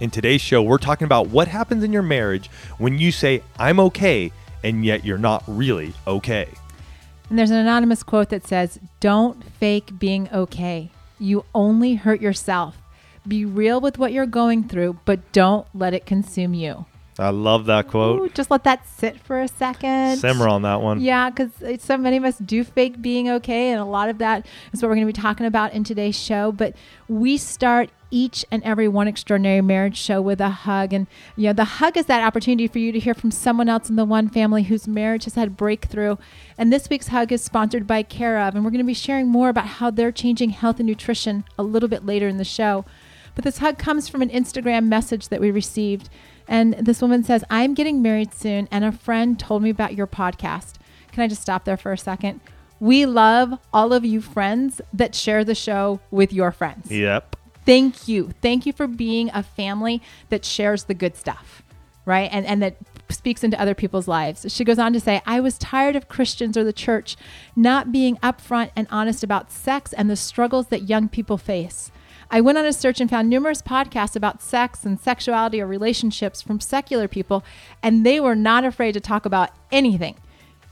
In today's show, we're talking about what happens in your marriage when you say, I'm okay, and yet you're not really okay. And there's an anonymous quote that says, Don't fake being okay. You only hurt yourself. Be real with what you're going through, but don't let it consume you. I love that quote. Ooh, just let that sit for a second. Simmer on that one. Yeah, because so many of us do fake being okay, and a lot of that is what we're going to be talking about in today's show. But we start each and every one extraordinary marriage show with a hug, and you know the hug is that opportunity for you to hear from someone else in the one family whose marriage has had breakthrough. And this week's hug is sponsored by Care of, and we're going to be sharing more about how they're changing health and nutrition a little bit later in the show. But this hug comes from an Instagram message that we received. And this woman says, I'm getting married soon, and a friend told me about your podcast. Can I just stop there for a second? We love all of you friends that share the show with your friends. Yep. Thank you. Thank you for being a family that shares the good stuff, right? And, and that speaks into other people's lives. She goes on to say, I was tired of Christians or the church not being upfront and honest about sex and the struggles that young people face. I went on a search and found numerous podcasts about sex and sexuality or relationships from secular people, and they were not afraid to talk about anything.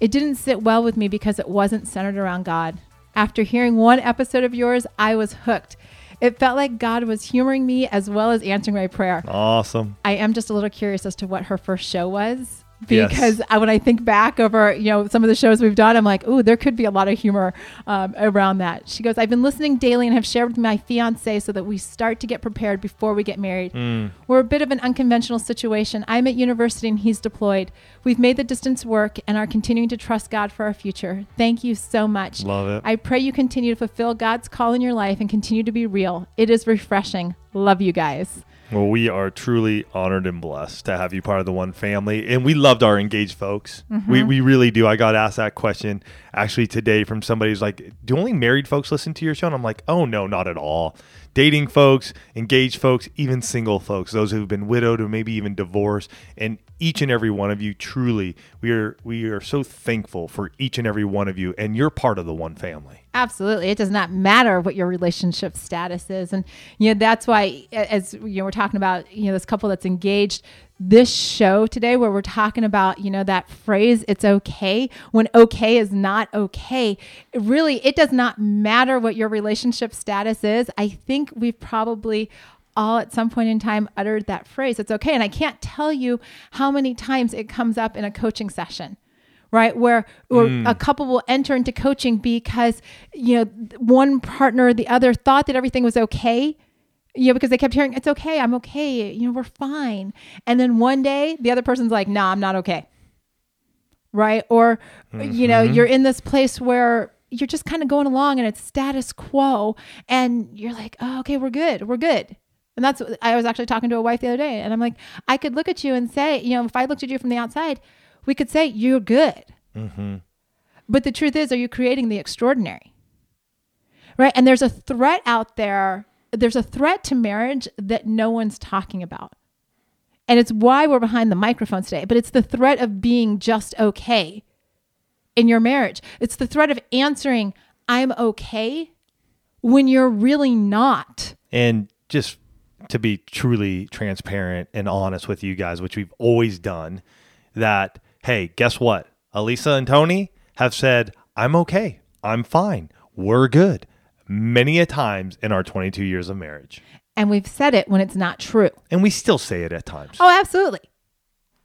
It didn't sit well with me because it wasn't centered around God. After hearing one episode of yours, I was hooked. It felt like God was humoring me as well as answering my prayer. Awesome. I am just a little curious as to what her first show was because yes. I, when I think back over you know some of the shows we've done, I'm like, oh, there could be a lot of humor um, around that. She goes, I've been listening daily and have shared with my fiance so that we start to get prepared before we get married. Mm. We're a bit of an unconventional situation. I'm at university and he's deployed. We've made the distance work and are continuing to trust God for our future. Thank you so much. Love it. I pray you continue to fulfill God's call in your life and continue to be real. It is refreshing. Love you guys. Well, we are truly honored and blessed to have you part of the One family. And we loved our engaged folks. Mm-hmm. We, we really do. I got asked that question actually today from somebody who's like, Do only married folks listen to your show? And I'm like, Oh, no, not at all dating folks, engaged folks, even single folks, those who've been widowed or maybe even divorced, and each and every one of you truly we are we are so thankful for each and every one of you and you're part of the one family. Absolutely. It does not matter what your relationship status is and you know that's why as you know we're talking about you know this couple that's engaged this show today where we're talking about you know that phrase it's okay when okay is not okay. Really it does not matter what your relationship status is. I think we've probably all at some point in time uttered that phrase it's okay and i can't tell you how many times it comes up in a coaching session right? Where, where mm. a couple will enter into coaching because you know one partner or the other thought that everything was okay you know, because they kept hearing, it's okay, I'm okay, you know, we're fine. And then one day the other person's like, nah, I'm not okay. Right. Or, mm-hmm. you know, mm-hmm. you're in this place where you're just kind of going along and it's status quo and you're like, oh, okay, we're good. We're good. And that's, I was actually talking to a wife the other day and I'm like, I could look at you and say, you know, if I looked at you from the outside, we could say, you're good. Mm-hmm. But the truth is, are you creating the extraordinary? Right. And there's a threat out there there's a threat to marriage that no one's talking about. And it's why we're behind the microphones today, but it's the threat of being just okay in your marriage. It's the threat of answering, I'm okay, when you're really not. And just to be truly transparent and honest with you guys, which we've always done, that, hey, guess what? Alisa and Tony have said, I'm okay. I'm fine. We're good many a times in our 22 years of marriage. And we've said it when it's not true. And we still say it at times. Oh, absolutely.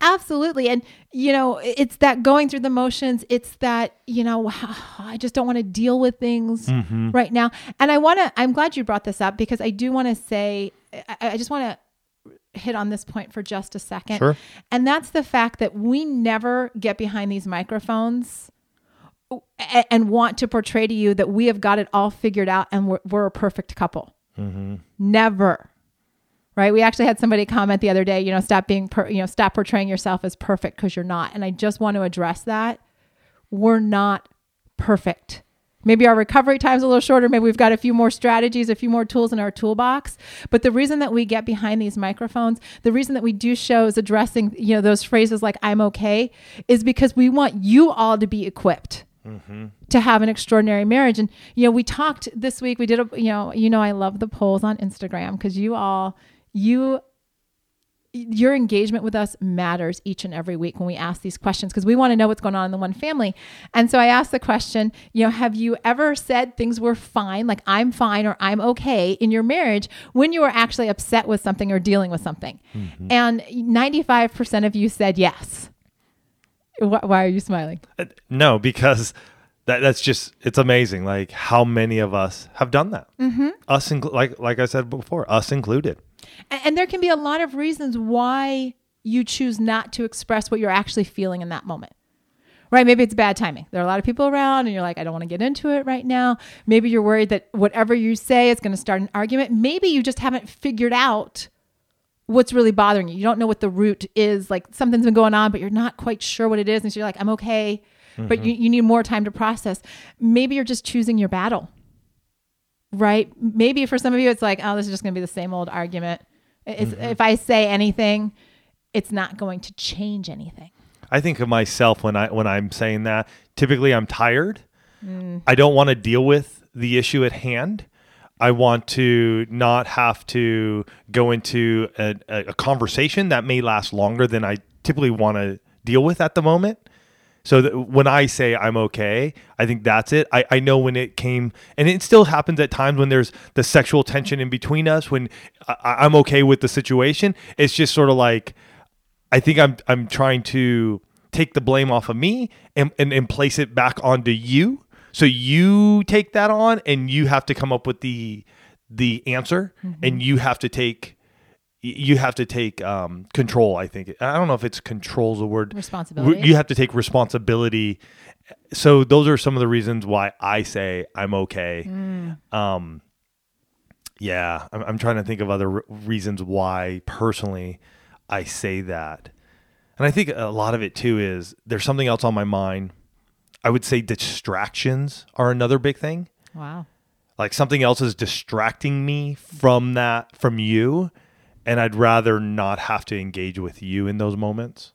Absolutely. And, you know, it's that going through the motions. It's that, you know, I just don't want to deal with things mm-hmm. right now. And I want to, I'm glad you brought this up because I do want to say, I, I just want to hit on this point for just a second. Sure. And that's the fact that we never get behind these microphones and want to portray to you that we have got it all figured out and we're, we're a perfect couple. Mm-hmm. Never. right? We actually had somebody comment the other day, you know, stop being, per, you know, stop portraying yourself as perfect because you're not. And I just want to address that. We're not perfect. Maybe our recovery time's a little shorter. Maybe we've got a few more strategies, a few more tools in our toolbox. But the reason that we get behind these microphones, the reason that we do shows addressing, you know, those phrases like "I'm okay," is because we want you all to be equipped. Mm-hmm. To have an extraordinary marriage, and you know, we talked this week. We did a, you know, you know, I love the polls on Instagram because you all, you your engagement with us matters each and every week when we ask these questions because we want to know what's going on in the one family. And so I asked the question, you know, have you ever said things were fine, like I'm fine or I'm okay in your marriage when you were actually upset with something or dealing with something? Mm-hmm. And 95% of you said yes. Why are you smiling? Uh, no, because that that's just it's amazing like how many of us have done that. Mm-hmm. Us inclu- like like I said before, us included. And, and there can be a lot of reasons why you choose not to express what you're actually feeling in that moment. Right? Maybe it's bad timing. There are a lot of people around and you're like, I don't want to get into it right now. Maybe you're worried that whatever you say is going to start an argument. Maybe you just haven't figured out what's really bothering you. You don't know what the root is. Like something's been going on, but you're not quite sure what it is. And so you're like, I'm okay, mm-hmm. but you, you need more time to process. Maybe you're just choosing your battle right? Maybe for some of you, it's like, oh, this is just going to be the same old argument. Mm-hmm. If I say anything, it's not going to change anything. I think of myself when I when I'm saying that. Typically, I'm tired. Mm. I don't want to deal with the issue at hand. I want to not have to go into a, a conversation that may last longer than I typically want to deal with at the moment. So when I say I'm okay, I think that's it. I, I know when it came, and it still happens at times when there's the sexual tension in between us. When I, am okay with the situation, it's just sort of like I think I'm I'm trying to take the blame off of me and, and, and place it back onto you. So you take that on, and you have to come up with the the answer, mm-hmm. and you have to take you have to take um, control. I think I don't know if it's control is a word. Responsibility. You have to take responsibility. So those are some of the reasons why I say I'm okay. Mm. Um, yeah, I'm, I'm, trying to think of other re- reasons why personally I say that, and I think a lot of it too is there's something else on my mind. I would say distractions are another big thing. Wow. Like something else is distracting me from that from you and I'd rather not have to engage with you in those moments.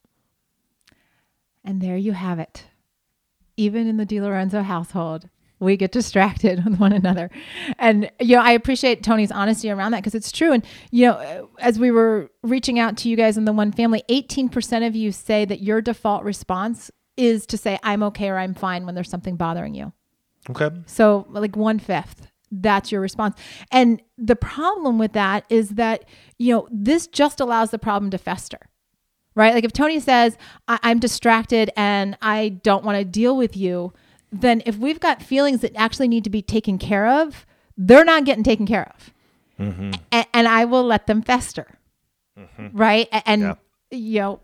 And there you have it. Even in the DiLorenzo household, we get distracted with one another. And, you know, I appreciate Tony's honesty around that because it's true. And, you know, as we were reaching out to you guys in the one family, 18% of you say that your default response is to say, I'm okay or I'm fine when there's something bothering you. Okay. So, like one fifth that's your response. And the problem with that is that, you know, this just allows the problem to fester, right? Like if Tony says, I- am distracted and I don't want to deal with you, then if we've got feelings that actually need to be taken care of, they're not getting taken care of. Mm-hmm. A- and I will let them fester, mm-hmm. right? And, yeah. you know,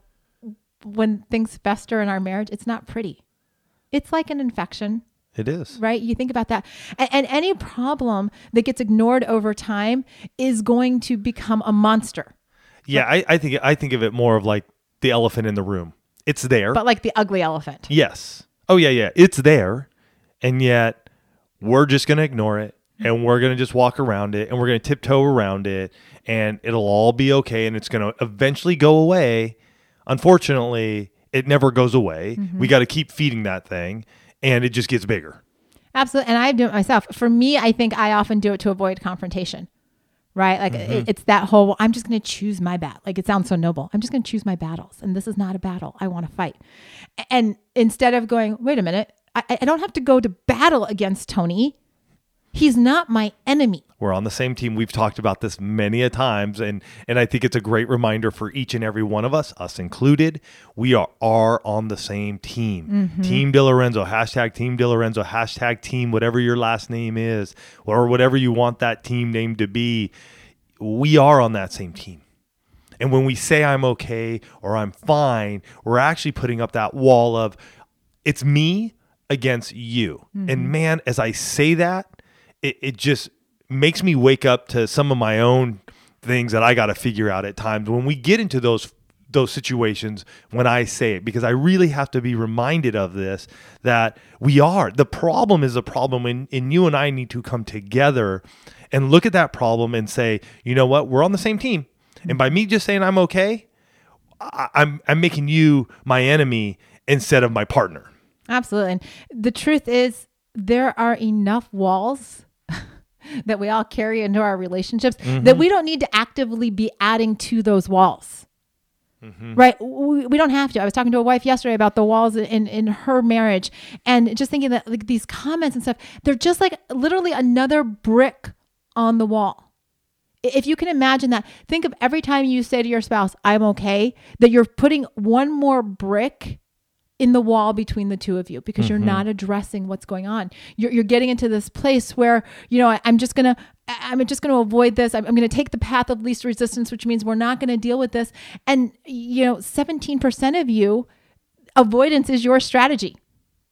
when things fester in our marriage, it's not pretty. It's like an infection it is. Right? You think about that. And, and, any problem that gets ignored over time is going to become a monster. Yeah, I, I think I think of it more of like the elephant in the room. It's there. But like the ugly elephant. Yes. Oh yeah, yeah. It's there. And yet we're just gonna ignore it and we're gonna just walk around it and we're gonna tiptoe around it and it'll all be okay and it's gonna eventually go away. Unfortunately, it never goes away. Mm-hmm. We got to keep feeding that thing and it just gets bigger. Absolutely. And I do it myself. For me, I think I often do it to avoid confrontation. Right? Like mm-hmm. it's that whole I'm just going to choose my battle. Like it sounds so noble. I'm just going to choose my battles. And this is not a battle. I want to fight. And instead of going, wait a minute, I, I don't have to go to battle against Tony. He's not my enemy. We're on the same team. We've talked about this many a times, and and I think it's a great reminder for each and every one of us, us included. We are, are on the same team. Mm-hmm. Team DiLorenzo, hashtag Team DiLorenzo, hashtag Team whatever your last name is, or whatever you want that team name to be. We are on that same team. And when we say I'm okay or I'm fine, we're actually putting up that wall of it's me against you. Mm-hmm. And man, as I say that, it, it just makes me wake up to some of my own things that I got to figure out at times when we get into those those situations when I say it because I really have to be reminded of this that we are the problem is a problem and, and you and I need to come together and look at that problem and say, you know what, we're on the same team. And by me just saying I'm okay, I, I'm I'm making you my enemy instead of my partner. Absolutely. The truth is, there are enough walls that we all carry into our relationships that mm-hmm. we don't need to actively be adding to those walls. Mm-hmm. Right. We, we don't have to. I was talking to a wife yesterday about the walls in, in her marriage and just thinking that like these comments and stuff, they're just like literally another brick on the wall. If you can imagine that, think of every time you say to your spouse, I'm okay, that you're putting one more brick in the wall between the two of you because you're mm-hmm. not addressing what's going on. You're, you're getting into this place where, you know, I, I'm just going to, I'm just going to avoid this. I'm, I'm going to take the path of least resistance, which means we're not going to deal with this. And, you know, 17% of you, avoidance is your strategy.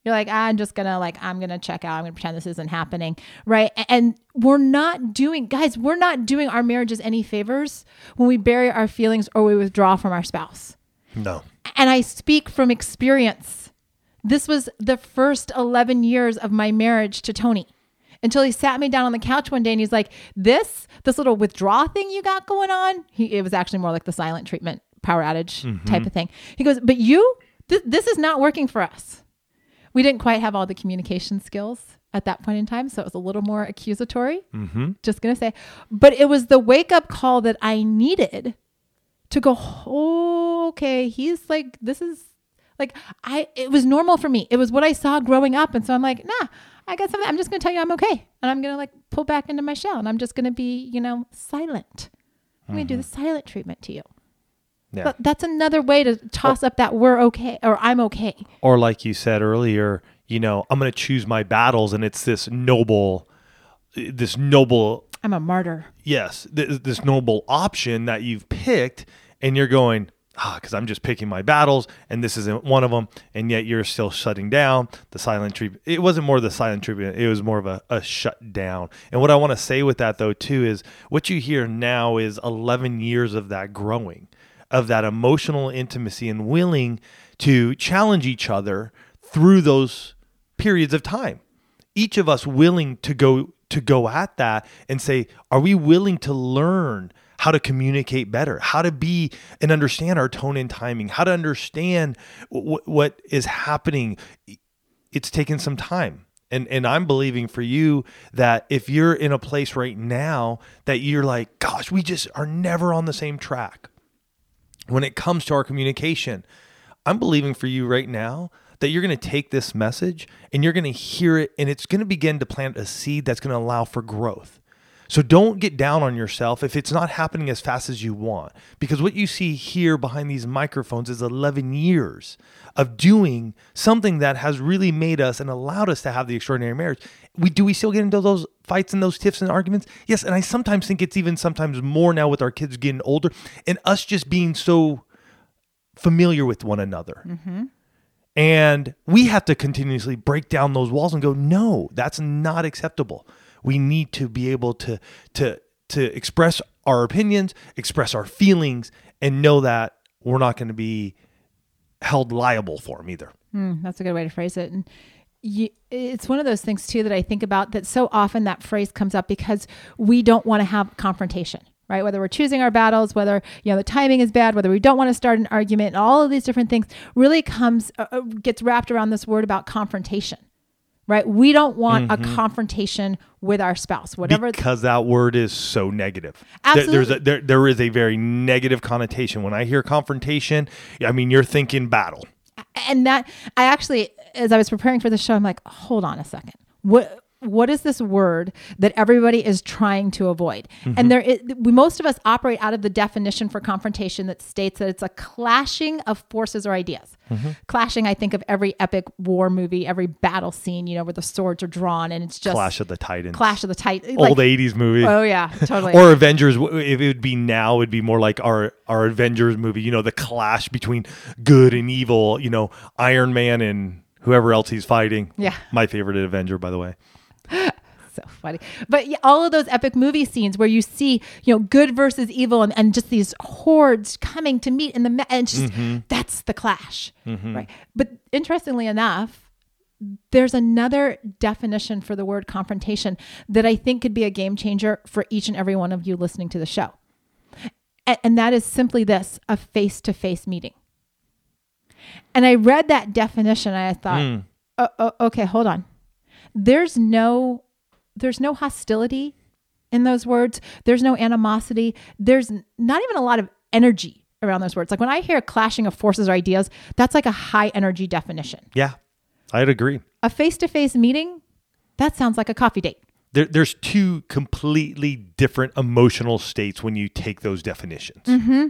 You're like, ah, I'm just gonna like, I'm gonna check out. I'm gonna pretend this isn't happening, right? And we're not doing, guys, we're not doing our marriages any favors when we bury our feelings or we withdraw from our spouse No. and I speak from experience. This was the first 11 years of my marriage to Tony until he sat me down on the couch one day and he's like, This, this little withdraw thing you got going on. He, it was actually more like the silent treatment, power outage type of thing. He goes, But you, th- this is not working for us. We didn't quite have all the communication skills at that point in time. So it was a little more accusatory. Mm-hmm. Just going to say. But it was the wake up call that I needed to go, oh, okay, he's like, this is like, I, it was normal for me. It was what I saw growing up. And so I'm like, nah, I got something. I'm just going to tell you I'm okay. And I'm going to like pull back into my shell and I'm just going to be, you know, silent. I'm going to do mm-hmm. the silent treatment to you. Yeah. But that's another way to toss up that we're okay or I'm okay. or like you said earlier, you know, I'm going to choose my battles, and it's this noble, this noble, I'm a martyr. yes, th- this noble option that you've picked, and you're going, ah, because I'm just picking my battles, and this isn't one of them, and yet you're still shutting down the silent treatment. It wasn't more the silent treatment; it was more of a, a shut down. And what I want to say with that though too is what you hear now is 11 years of that growing, of that emotional intimacy, and willing to challenge each other through those periods of time each of us willing to go to go at that and say are we willing to learn how to communicate better how to be and understand our tone and timing how to understand w- what is happening it's taken some time and and I'm believing for you that if you're in a place right now that you're like gosh we just are never on the same track when it comes to our communication, I'm believing for you right now that you're going to take this message and you're going to hear it and it's going to begin to plant a seed that's going to allow for growth. So don't get down on yourself if it's not happening as fast as you want because what you see here behind these microphones is 11 years of doing something that has really made us and allowed us to have the extraordinary marriage. We do we still get into those fights and those tiffs and arguments? Yes, and I sometimes think it's even sometimes more now with our kids getting older and us just being so familiar with one another. Mm-hmm. And we have to continuously break down those walls and go, no, that's not acceptable. We need to be able to to to express our opinions, express our feelings, and know that we're not going to be held liable for them either. Mm, that's a good way to phrase it. And you, it's one of those things too that I think about that so often that phrase comes up because we don't want to have confrontation, right? Whether we're choosing our battles, whether you know the timing is bad, whether we don't want to start an argument, all of these different things really comes uh, uh, gets wrapped around this word about confrontation, right? We don't want a mm-hmm. confrontation with our spouse, whatever. because that word is so negative. There- there's Absolutely. a, there, there is a very negative connotation. When I hear confrontation, I mean, you're thinking battle. and that I actually, as I was preparing for the show, I'm like, hold on a second. What what is this word that everybody is trying to avoid? And mm-hmm. there, is, we most of us operate out of the definition for confrontation that states that it's a clashing of forces or ideas. Mm-hmm. Clashing, I think of every epic war movie, every battle scene, you know, where the swords are drawn and it's just Clash of the Titans. Clash of the Titans. Old 80s movie. Oh yeah, totally. or Avengers. If it would be now, it would be more like our our Avengers movie. You know, the clash between good and evil. You know, Iron Man and whoever else he's fighting. Yeah. my favorite Avenger, by the way. so funny. But yeah, all of those epic movie scenes where you see, you know, good versus evil and, and just these hordes coming to meet in the, and just, mm-hmm. that's the clash. Mm-hmm. Right. But interestingly enough, there's another definition for the word confrontation that I think could be a game changer for each and every one of you listening to the show. And, and that is simply this a face to face meeting. And I read that definition and I thought, oh, oh, okay, hold on. There's no there's no hostility in those words. There's no animosity. There's not even a lot of energy around those words. Like when I hear clashing of forces or ideas, that's like a high energy definition. Yeah, I'd agree. A face to face meeting, that sounds like a coffee date. There, there's two completely different emotional states when you take those definitions. Mm-hmm.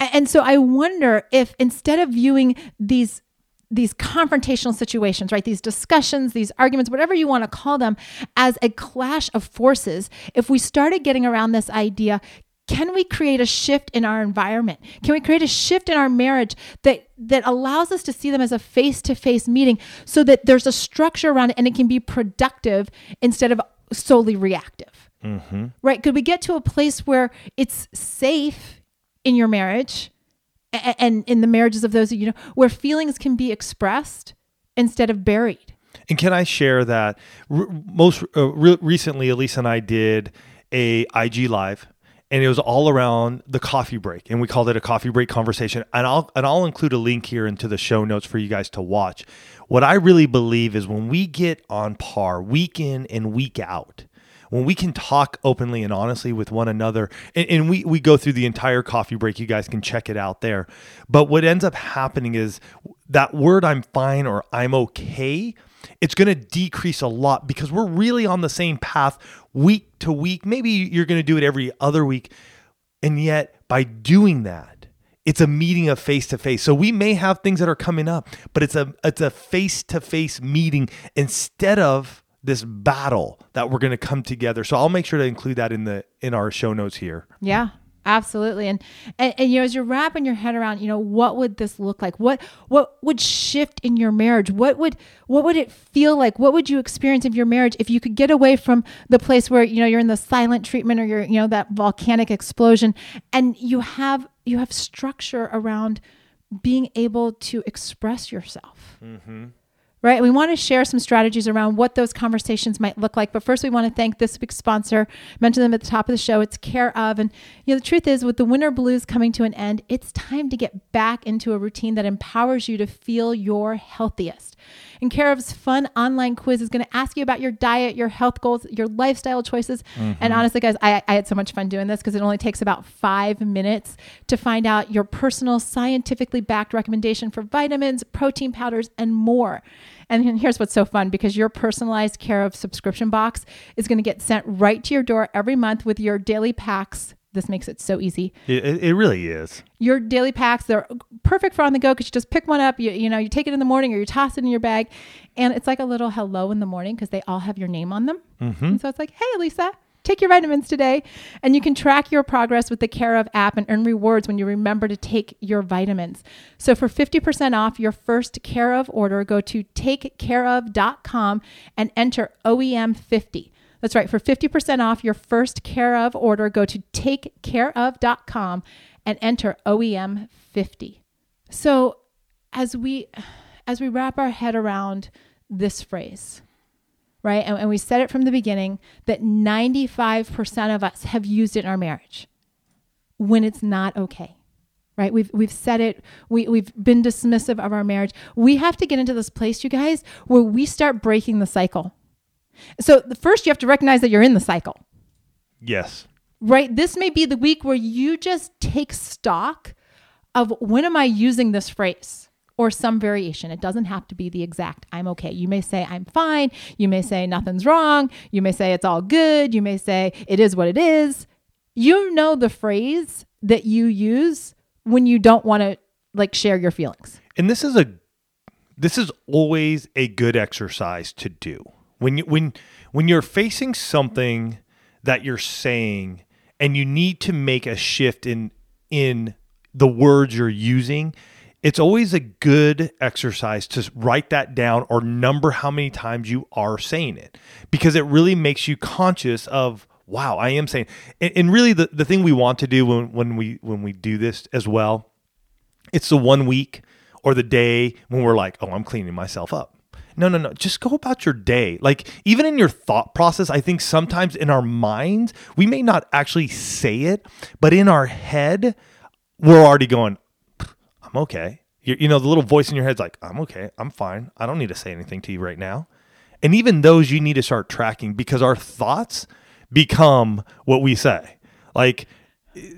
A- And so I wonder if instead of viewing these these confrontational situations, right? These discussions, these arguments, whatever you want to call them, as a clash of forces, if we started getting around this idea, can we create a shift in our environment? Can we create a shift in our marriage that that allows us to see them as a face-to-face meeting so that there's a structure around it and it can be productive instead of solely reactive? Mm-hmm. Right? Could we get to a place where it's safe in your marriage and in the marriages of those you know where feelings can be expressed instead of buried? And can I share that r- most uh, re- recently, Elise and I did a IG live, and it was all around the coffee break, and we called it a coffee break conversation. And I'll and I'll include a link here into the show notes for you guys to watch. What I really believe is when we get on par week in and week out, when we can talk openly and honestly with one another and, and we, we go through the entire coffee break you guys can check it out there. But what ends up happening is that word i'm fine or i'm okay it's going to decrease a lot because we're really on the same path week to week. Maybe you're going to do it every other week and yet by doing that it's a meeting of face to face so we may have things that are coming up but it's a it's a face to face meeting instead of this battle that we're going to come together so i'll make sure to include that in the in our show notes here Yeah, absolutely. And, and and you know, as you're wrapping your head around, you know, what would this look like? What what would shift in your marriage? What would what would it feel like? What would you experience in your marriage if you could get away from the place where you know you're in the silent treatment or you're you know that volcanic explosion, and you have you have structure around being able to express yourself. Mm-hmm. Right. We want to share some strategies around what those conversations might look like. But first, we want to thank this week's sponsor. Mention them at the top of the show. It's Care of. And, you know, the truth is, with the winter blues coming to an end, it's time to get back into a routine that empowers you to feel your healthiest. And Care of's fun online quiz is going to ask you about your diet, your health goals, your lifestyle choices. And mm-hmm. honestly, guys, I, I had so much fun doing this because it only takes about five minutes to find out your personal, scientifically backed recommendation for vitamins, protein powders, and more. And here's what's so fun because your personalized Care of subscription box is going to get sent right to your door every month with your daily packs. This makes it so easy. It, it really is. Your daily packs they're perfect for on the go because you just pick one up you, you know you take it in the morning or you toss it in your bag. And it's like a little hello in the morning because they all have your name on them. Mm-hmm. And so it's like hey lisa take your vitamins today and you can track your progress with the care of app and earn rewards when you remember to take your vitamins so for 50% off your first care of order go to takecareof.com and enter oem 50 that's right. For 50% off your first care of order, go to takecareof.com and enter OEM 50. So as we as we wrap our head around this phrase, right? And, and we said it from the beginning that 95% of us have used it in our marriage when it's not okay. Right? We've we've said it. We we've been dismissive of our marriage. We have to get into this place, you guys, where we start breaking the cycle. So the first you have to recognize that you're in the cycle. yes Right? This may be the week where you just take stock of when am I using this phrase or some variation. It doesn't have to be the exact I'm okay. You may say I'm fine, you may say nothing's wrong, you may say it's all good, you may say it is what it is. You know the phrase that you use when you don't want to like share your feelings. and this is a this is always a good exercise to do when you when when you're facing something that you're saying and you need to make a shift in in the words you're using it's always a good exercise to write that down or number how many times you are saying it because it really makes you conscious of wow i am saying and, and really the, the thing we want to do when, when we when we do this as well it's the one week or the day when we're like oh i'm cleaning myself up. No no no just go about your day. Like even in your thought process i think sometimes in our minds we may not actually say it but in our head we're already going I'm okay. You, you know, the little voice in your head's like, I'm okay. I'm fine. I don't need to say anything to you right now. And even those you need to start tracking because our thoughts become what we say. Like,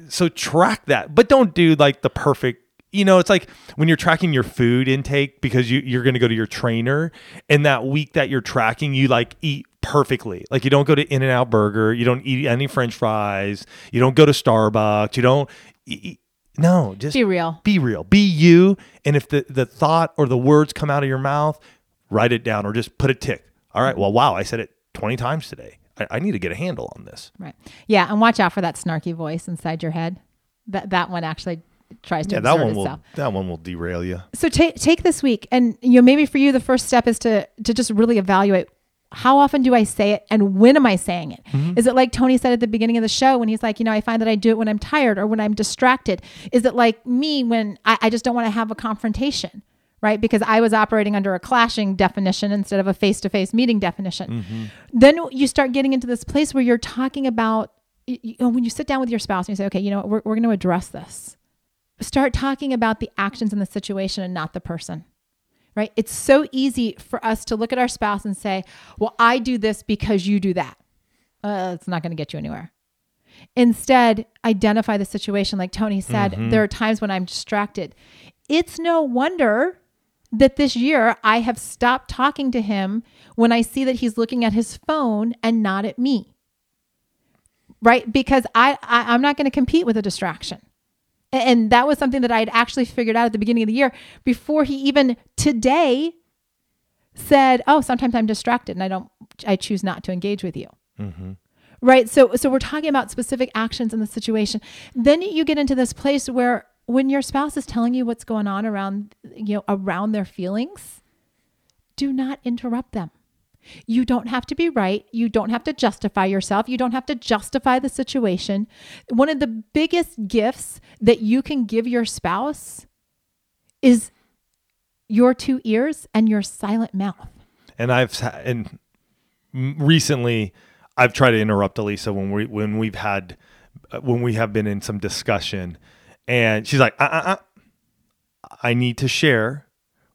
so track that, but don't do like the perfect. You know, it's like when you're tracking your food intake because you, you're going to go to your trainer, and that week that you're tracking, you like eat perfectly. Like you don't go to In-N-Out Burger, you don't eat any French fries, you don't go to Starbucks, you don't. Eat, no, just Be real. Be real. Be you. And if the, the thought or the words come out of your mouth, write it down or just put a tick. All right. Well, wow, I said it 20 times today. I, I need to get a handle on this. Right. Yeah, and watch out for that snarky voice inside your head. That that one actually tries to Yeah, that one will that one will derail you. So take take this week, and you know maybe for you the first step is to to just really evaluate how often do I say it and when am I saying it? Mm-hmm. Is it like Tony said at the beginning of the show when he's like, you know, I find that I do it when I'm tired or when I'm distracted? Is it like me when I, I just don't want to have a confrontation? Right, because I was operating under a clashing definition instead of a face-to-face meeting definition. Mm-hmm. Then you start getting into this place where you're talking about, you know, when you sit down with your spouse and you say, okay, you know what, we're, we're going to address this start talking about the actions in the situation and not the person. Right? It's so easy for us to look at our spouse and say, "Well, I do this because you do that." Uh, it's not going to get you anywhere. Instead, identify the situation like Tony said, there are times when I'm distracted. It's no wonder that this year I have stopped talking to him when I see that he's looking at his phone and not at me. Right? Because I, I I'm not going to compete with a distraction. And that was something that I had actually figured out at the beginning of the year before he even today said, "Oh, sometimes I'm distracted and I don't I choose not to engage with you." Mm-hmm. Right? So so we're talking about specific actions in the situation. Then you get into this place where when your spouse is telling you what's going on around you know around their feelings, do not interrupt them. You don't have to be right. You don't have to justify yourself. You don't have to justify the situation. One of the biggest gifts that you can give your spouse is your two ears and your silent mouth. And I've and recently I've tried to interrupt Alisa when we when we've had uh, when we have been in some discussion, and she's like, uh, uh, uh, "I need to share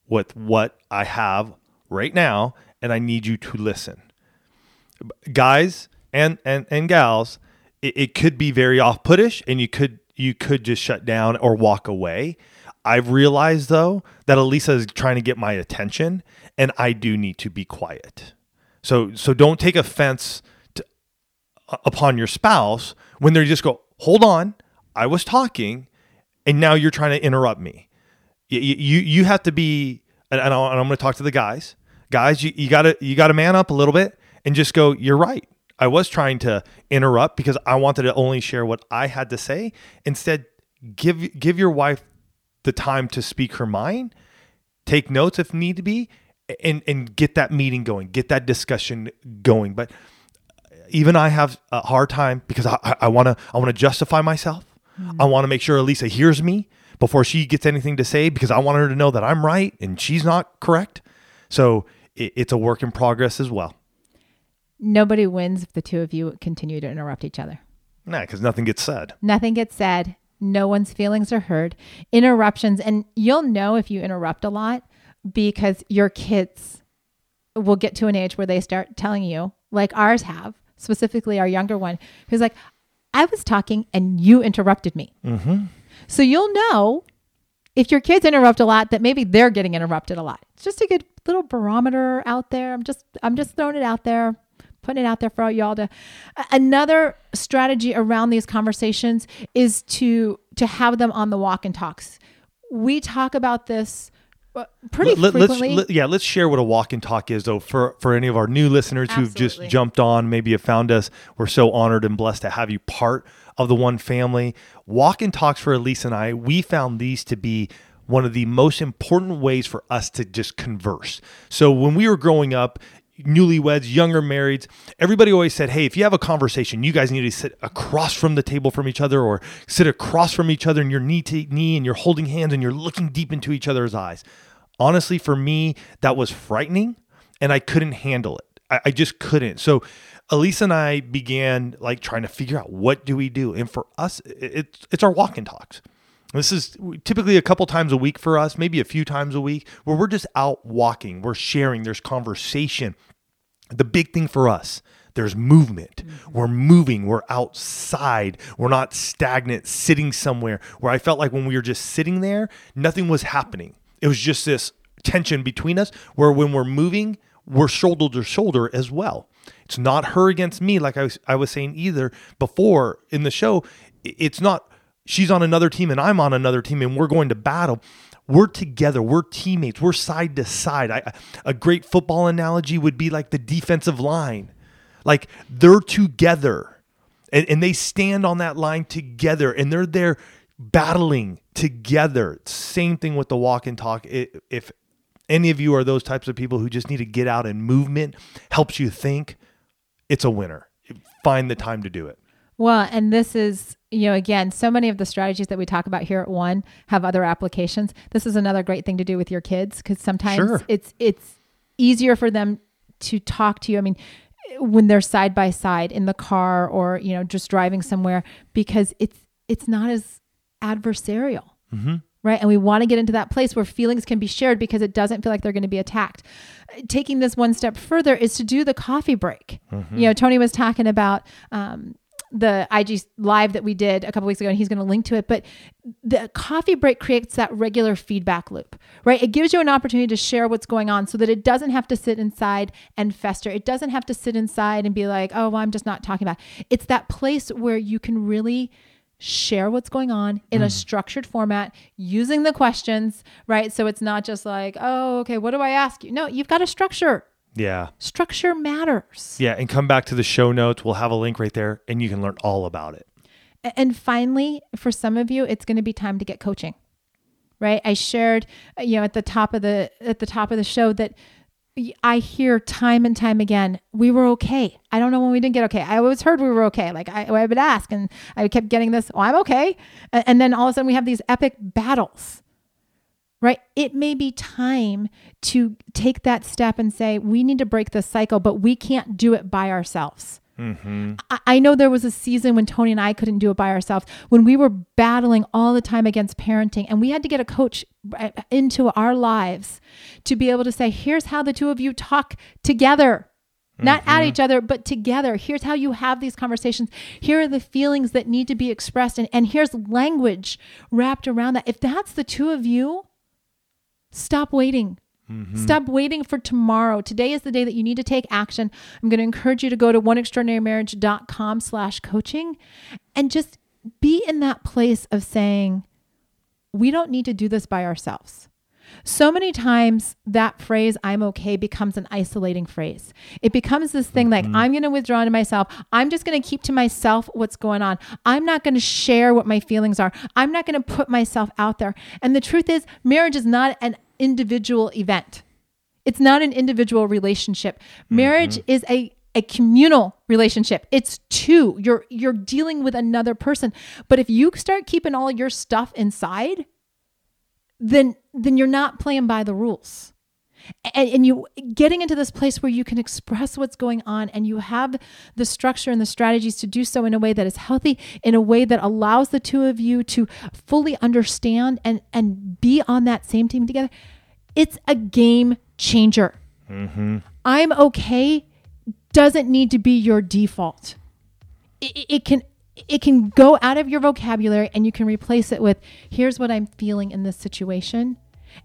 with what I have right now, and I need you to listen." Guys and and and gals, it, it could be very off-puttish, and you could you could just shut down or walk away. I've realized though that Alisa is trying to get my attention, and I do need to be quiet. So so don't take offense to, uh, upon your spouse when they just go, "Hold on, I was talking, and now you're trying to interrupt me." You you, you have to be, and, and I'm going to talk to the guys. Guys, you, you gotta you gotta man up a little bit and just go. You're right. I was trying to interrupt because I wanted to only share what I had to say. Instead, give give your wife the time to speak her mind, take notes if need to be, and and get that meeting going, get that discussion going. But even I have a hard time because I want to I want to justify myself. Mm-hmm. I want to make sure Alisa hears me before she gets anything to say because I want her to know that I'm right and she's not correct. So it, it's a work in progress as well. Nobody wins if the two of you continue to interrupt each other. Nah, because nothing gets said. Nothing gets said. No one's feelings are heard. Interruptions, and you'll know if you interrupt a lot because your kids will get to an age where they start telling you, like ours have, specifically our younger one, who's like, I was talking and you interrupted me. Mm-hmm. So you'll know if your kids interrupt a lot that maybe they're getting interrupted a lot. It's just a good little barometer out there. I'm just I'm just throwing it out there, putting it out there for y'all to. Another strategy around these conversations is to to have them on the walk and talks. We talk about this uh, pretty Let- frequently. Let's, let- yeah, let's share what a walk and talk is, though, for, for any of our new listeners who've just jumped on, maybe have found us. We're so honored and blessed to have you part of the one family. Walk and talks for Elise and I, we found these to be one of the most important ways for us to just converse. So when we were growing up, newlyweds, younger marrieds, everybody always said, Hey, if you have a conversation, you guys need to sit across from the table from each other or sit across from each other and you're knee to knee and you're holding hands and you're looking deep into each other's eyes. Honestly, for me, that was frightening and I couldn't handle it. I, I just couldn't. So Elise and I began like trying to figure out what do we do. And for us, it's it's our walk and talks. This is typically a couple times a week for us, maybe a few times a week, where we're just out walking, we're sharing, there's conversation. The big thing for us, there's movement. Mm-hmm. We're moving, we're outside, we're not stagnant, sitting somewhere where I felt like when we were just sitting there, nothing was happening. It was just this tension between us where when we're moving, we're shoulder to shoulder as well. It's not her against me, like I was, I was saying either before in the show. It's not she's on another team and I'm on another team and we're going to battle. We're together. We're teammates. We're side to side. I, a great football analogy would be like the defensive line. Like they're together and, and they stand on that line together and they're there battling together. Same thing with the walk and talk. If any of you are those types of people who just need to get out and movement helps you think, it's a winner. Find the time to do it. Well, and this is, you know, again, so many of the strategies that we talk about here at One have other applications. This is another great thing to do with your kids because sometimes sure. it's it's easier for them to talk to you. I mean, when they're side by side in the car or you know just driving somewhere because it's it's not as adversarial. Mm-hmm right? And we want to get into that place where feelings can be shared because it doesn't feel like they're going to be attacked. Taking this one step further is to do the coffee break. Mm-hmm. You know, Tony was talking about um, the IG live that we did a couple weeks ago, and he's going to link to it. But the coffee break creates that regular feedback loop, right? It gives you an opportunity to share what's going on so that it doesn't have to sit inside and fester. It doesn't have to sit inside and be like, oh, well, I'm just not talking about. It. It's that place where you can really share what's going on in mm. a structured format using the questions, right? So it's not just like, oh, okay, what do I ask you? No, you've got a structure. Yeah. Structure matters. Yeah. And come back to the show notes. We'll have a link right there and you can learn all about it. And finally, for some of you, it's going to be time to get coaching. Right? I shared, you know, at the top of the at the top of the show that I hear time and time again, we were okay. I don't know when we didn't get okay. I always heard we were okay. Like I, I would ask, and I kept getting this, oh, I'm okay. And then all of a sudden we have these epic battles, right? It may be time to take that step and say, we need to break this cycle, but we can't do it by ourselves. Mm-hmm. I, I know there was a season when Tony and I couldn't do it by ourselves, when we were battling all the time against parenting, and we had to get a coach uh, into our lives to be able to say, here's how the two of you talk together. Not mm-hmm. at each other, but together. Here's how you have these conversations. Here are the feelings that need to be expressed. And, and here's language wrapped around that. If that's the two of you, stop waiting Mm-hmm. Stop waiting for tomorrow. Today is the day that you need to take action. I'm going to encourage you to go to oneextraordinarymarriage.com slash coaching and just be in that place of saying, we don't need to do this by ourselves. So many times that phrase, I'm okay, becomes an isolating phrase. It becomes this thing like, mm-hmm. I'm going to withdraw into myself. I'm just going to keep to myself what's going on. I'm not going to share what my feelings are. I'm not going to put myself out there. And the truth is, marriage is not an individual event. It's not an individual relationship. Marriage mm-hmm. is a a communal relationship. It's two. You're you're dealing with another person. But if you start keeping all your stuff inside, then then you're not playing by the rules. And, and you getting into this place where you can express what's going on and you have the structure and the strategies to do so in a way that is healthy, in a way that allows the two of you to fully understand and and be on that same team together. It's a game changer. Mm-hmm. I'm okay doesn't need to be your default. It, it, can it can go out of your vocabulary and you can replace it with here's what I'm feeling in this situation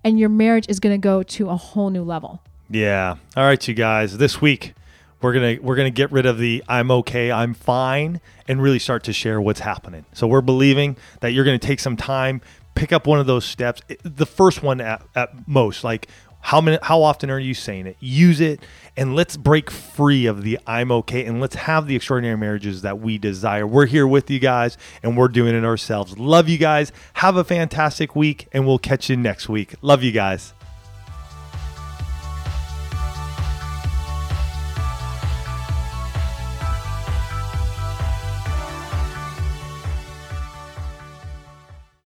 and your marriage is going to go to a whole new level. Yeah. All right, you guys. This week we're to we're to get rid of the I'm okay, I'm fine and really start to share what's happening. So we're believing that you're going to take some time, pick up one of those steps. The first one at, at most, like how many how often are you saying it? Use it and let's break free of the I'm okay and let's have the extraordinary marriages that we desire. We're here with you guys and we're doing it ourselves. Love you guys. Have a fantastic week and we'll catch you next week. Love you guys.